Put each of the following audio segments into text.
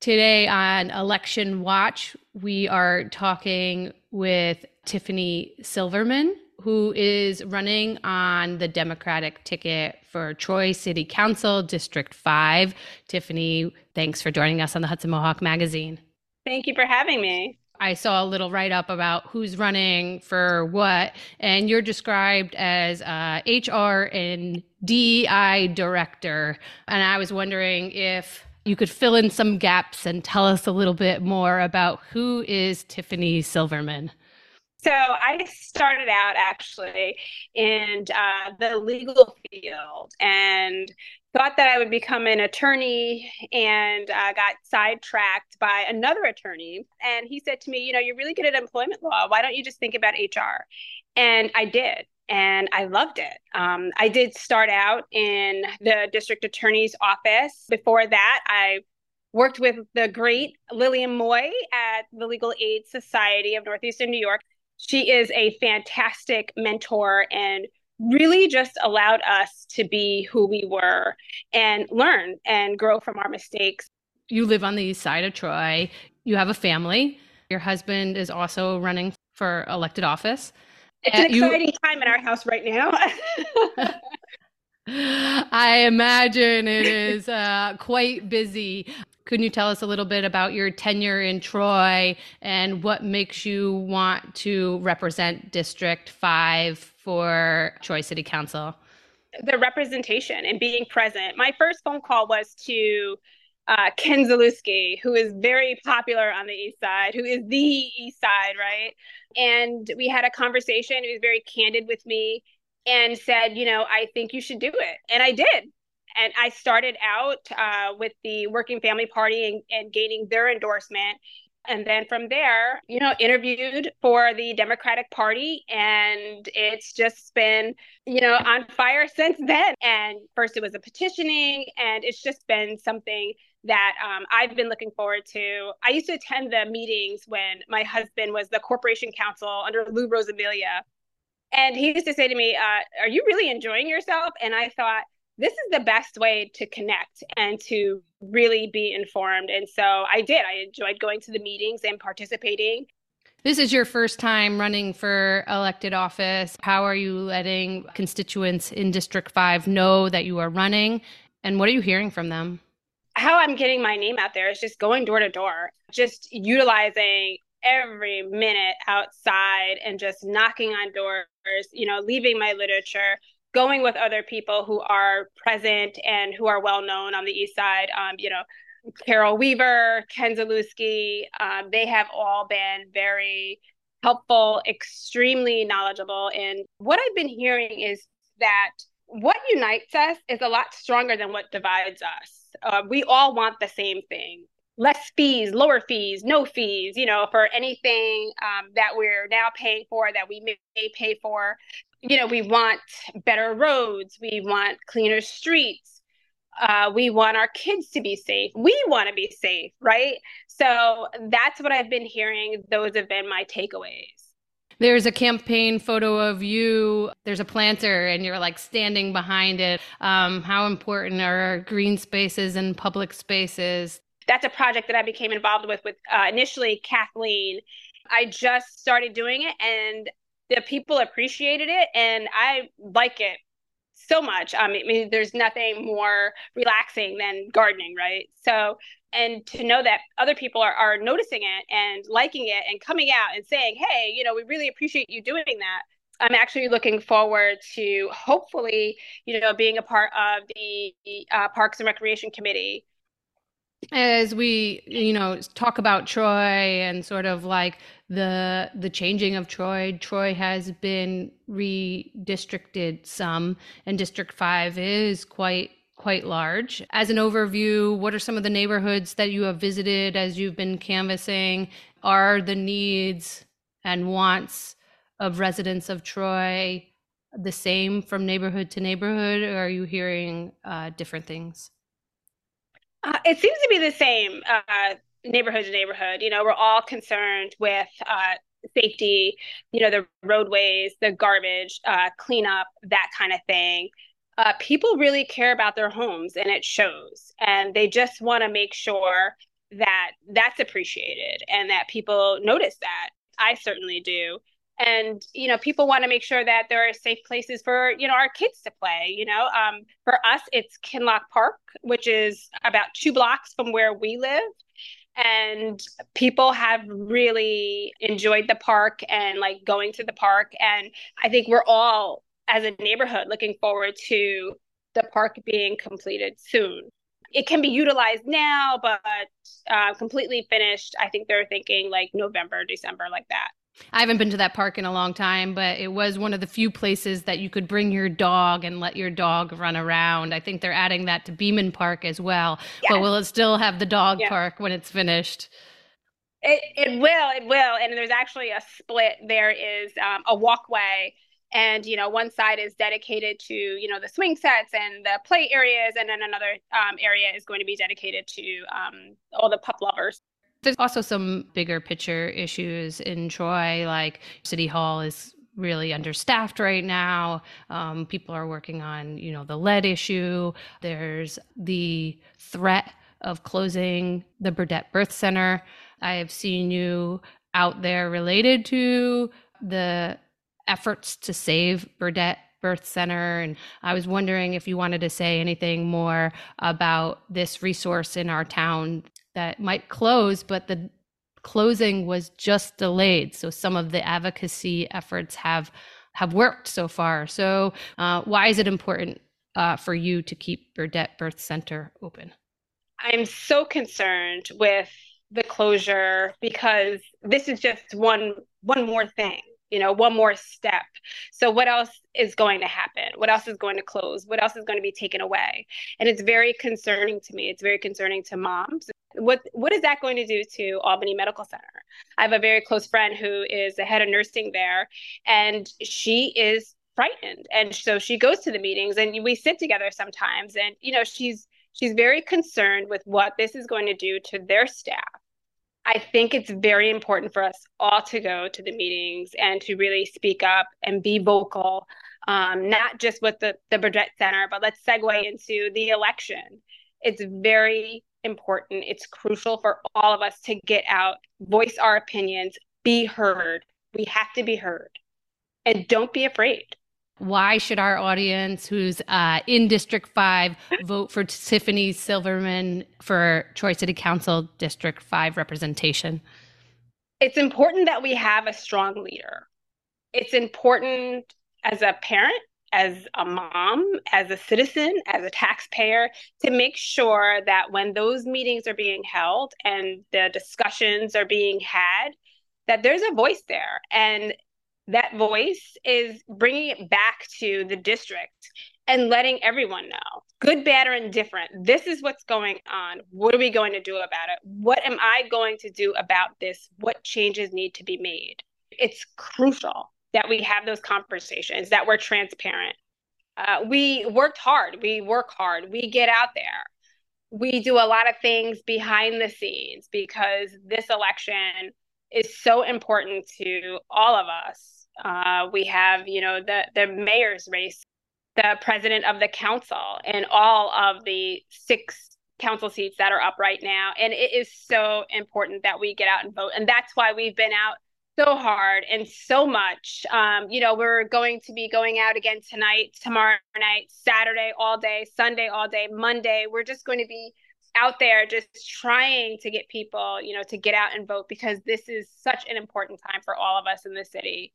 Today on Election Watch, we are talking with Tiffani Silverman, who is running on the Democratic ticket for Troy City Council, District 5. Tiffani, thanks for joining us on the Hudson Mohawk Magazine. Thank you for having me. I saw a little write up about who's running for what, and you're described as uh, HR and DEI director. And I was wondering if you could fill in some gaps and tell us a little bit more about who is Tiffani Silverman. So I started out actually in uh, the legal field and thought that I would become an attorney and uh, got sidetracked by another attorney. And he said to me, You know, you're really good at employment law. Why don't you just think about HR? And I did. And I loved it. Um, I did start out in the district attorney's office. Before that, I worked with the great Lillian Moy at the Legal Aid Society of Northeastern New York. She is a fantastic mentor and really just allowed us to be who we were and learn and grow from our mistakes. You live on the east side of Troy. You have a family. Your husband is also running for elected office. It's an exciting you... time in our house right now. I imagine it is uh, quite busy. Can you tell us a little bit about your tenure in Troy and what makes you want to represent District 5 for Troy City Council? The representation and being present. My first phone call was to uh, Ken Zalewski, who is very popular on the East Side, who is the East Side, right? And we had a conversation. He was very candid with me and said, you know, I think you should do it. And I did. And I started out uh, with the Working Family Party and, and gaining their endorsement. And then from there, you know, interviewed for the Democratic Party. And it's just been, you know, on fire since then. And first it was a petitioning, and it's just been something that um, I've been looking forward to. I used to attend the meetings when my husband was the corporation counsel under Lou Rosamilia. And he used to say to me, uh, Are you really enjoying yourself? And I thought, this is the best way to connect and to really be informed. And so I did. I enjoyed going to the meetings and participating. This is your first time running for elected office. How are you letting constituents in District 5 know that you are running? And what are you hearing from them? How I'm getting my name out there is just going door to door, just utilizing every minute outside and just knocking on doors, you know, leaving my literature, going with other people who are present and who are well known on the east side. Um, you know carol weaver ken zalewski um, they have all been very helpful extremely knowledgeable. And what i've been hearing is that what unites us is a lot stronger than what divides us uh, we all want the same thing less fees lower fees no fees you know for anything um, that we're now paying for that we may pay for you know, we want better roads, we want cleaner streets, uh, we want our kids to be safe. We want to be safe, right? So that's what I've been hearing. Those have been my takeaways. There's a campaign photo of you. There's a planter, and you're like standing behind it. Um, how important are green spaces and public spaces? That's a project that I became involved with with uh, initially Kathleen. I just started doing it, and the people appreciated it and I like it so much. Um, I mean, there's nothing more relaxing than gardening, right? So, and to know that other people are, are noticing it and liking it and coming out and saying, hey, you know, we really appreciate you doing that. I'm actually looking forward to hopefully, you know, being a part of the uh, Parks and Recreation Committee as we you know talk about troy and sort of like the the changing of troy troy has been redistricted some and district 5 is quite quite large as an overview what are some of the neighborhoods that you have visited as you've been canvassing are the needs and wants of residents of troy the same from neighborhood to neighborhood or are you hearing uh, different things uh, it seems to be the same uh, neighborhood to neighborhood. You know, we're all concerned with uh, safety, you know, the roadways, the garbage, uh, cleanup, that kind of thing. Uh, people really care about their homes and it shows. And they just want to make sure that that's appreciated and that people notice that. I certainly do. And you know, people want to make sure that there are safe places for you know our kids to play. You know, um, for us, it's Kinloch Park, which is about two blocks from where we live, and people have really enjoyed the park and like going to the park. And I think we're all as a neighborhood looking forward to the park being completed soon it can be utilized now, but uh, completely finished. I think they're thinking like November, December, like that. I haven't been to that park in a long time, but it was one of the few places that you could bring your dog and let your dog run around. I think they're adding that to Beman Park as well. Yes. But will it still have the dog park when it's finished? It, it will, it will. And there's actually a split. There is um, a walkway and you know one side is dedicated to you know the swing sets and the play areas and then another um, area is going to be dedicated to um, all the pup lovers. There's also some bigger picture issues in troy like city hall is really understaffed right now. Um, people are working on you know the lead issue. There's the threat of closing the burdett birth center. I have seen you out there related to the efforts to save Burdett Birth Center. And I was wondering if you wanted to say anything more about this resource in our town that might close, but the closing was just delayed. So some of the advocacy efforts have have worked so far. So uh, why is it important uh, for you to keep Burdett Birth Center open? I'm so concerned with the closure because this is just one one more thing you know one more step. So what else is going to happen? What else is going to close? What else is going to be taken away? And it's very concerning to me. It's very concerning to moms. What what is that going to do to albany medical center? I have a very close friend who is the head of nursing there and she is frightened. And so she goes to the meetings and we sit together sometimes and you know she's she's very concerned with what this is going to do to their staff I think it's very important for us all to go to the meetings and to really speak up and be vocal, um, not just with the, the Burdett Center, but let's segue into the election. It's very important. It's crucial for all of us to get out, voice our opinions, be heard. We have to be heard. And don't be afraid why should our audience who's uh, in District 5 vote for Tiffani Silverman for Troy City Council District 5 representation? It's important that we have a strong leader. It's important as a parent, as a mom, as a citizen, as a taxpayer to make sure that when those meetings are being held and the discussions are being had, that there's a voice there. And that voice is bringing it back to the district and letting everyone know good, bad, or indifferent. This is what's going on. What are we going to do about it? What am I going to do about this? What changes need to be made? It's crucial that we have those conversations, that we're transparent. Uh, we worked hard. We work hard. We get out there. We do a lot of things behind the scenes because this election is so important to all of us uh, we have, you know, the the mayor's race, the president of the council, and all of the six council seats that are up right now. And it is so important that we get out and vote. And that's why we've been out so hard and so much. Um, you know, we're going to be going out again tonight, tomorrow night, Saturday all day, Sunday all day, Monday. We're just going to be out there just trying to get people, you know, to get out and vote because this is such an important time for all of us in the city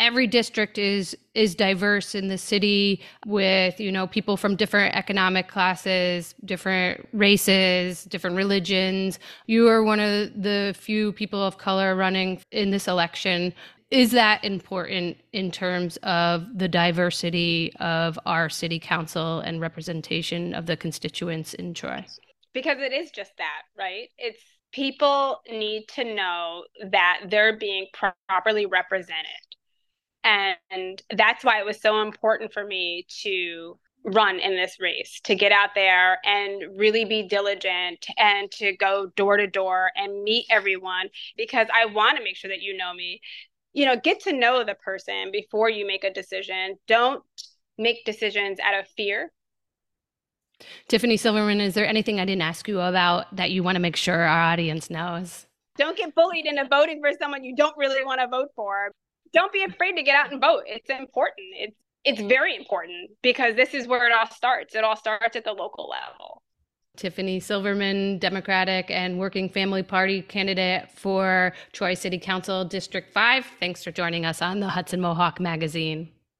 every district is is diverse in the city with you know people from different economic classes different races different religions you are one of the few people of color running in this election is that important in terms of the diversity of our city council and representation of the constituents in Troy? Because it is just that, right? It's people need to know that they're being properly represented and that's why it was so important for me to run in this race, to get out there and really be diligent and to go door to door and meet everyone because I want to make sure that you know me. You know, get to know the person before you make a decision. Don't make decisions out of fear. Tiffani Silverman, is there anything I didn't ask you about that you want to make sure our audience knows? Don't get bullied into voting for someone you don't really want to vote for. Don't be afraid to get out and vote. It's important. It's it's very important because this is where it all starts. It all starts at the local level. Tiffani Silverman, Democratic and Working Family Party candidate for Troy City Council District 5. Thanks for joining us on the Hudson Mohawk Magazine.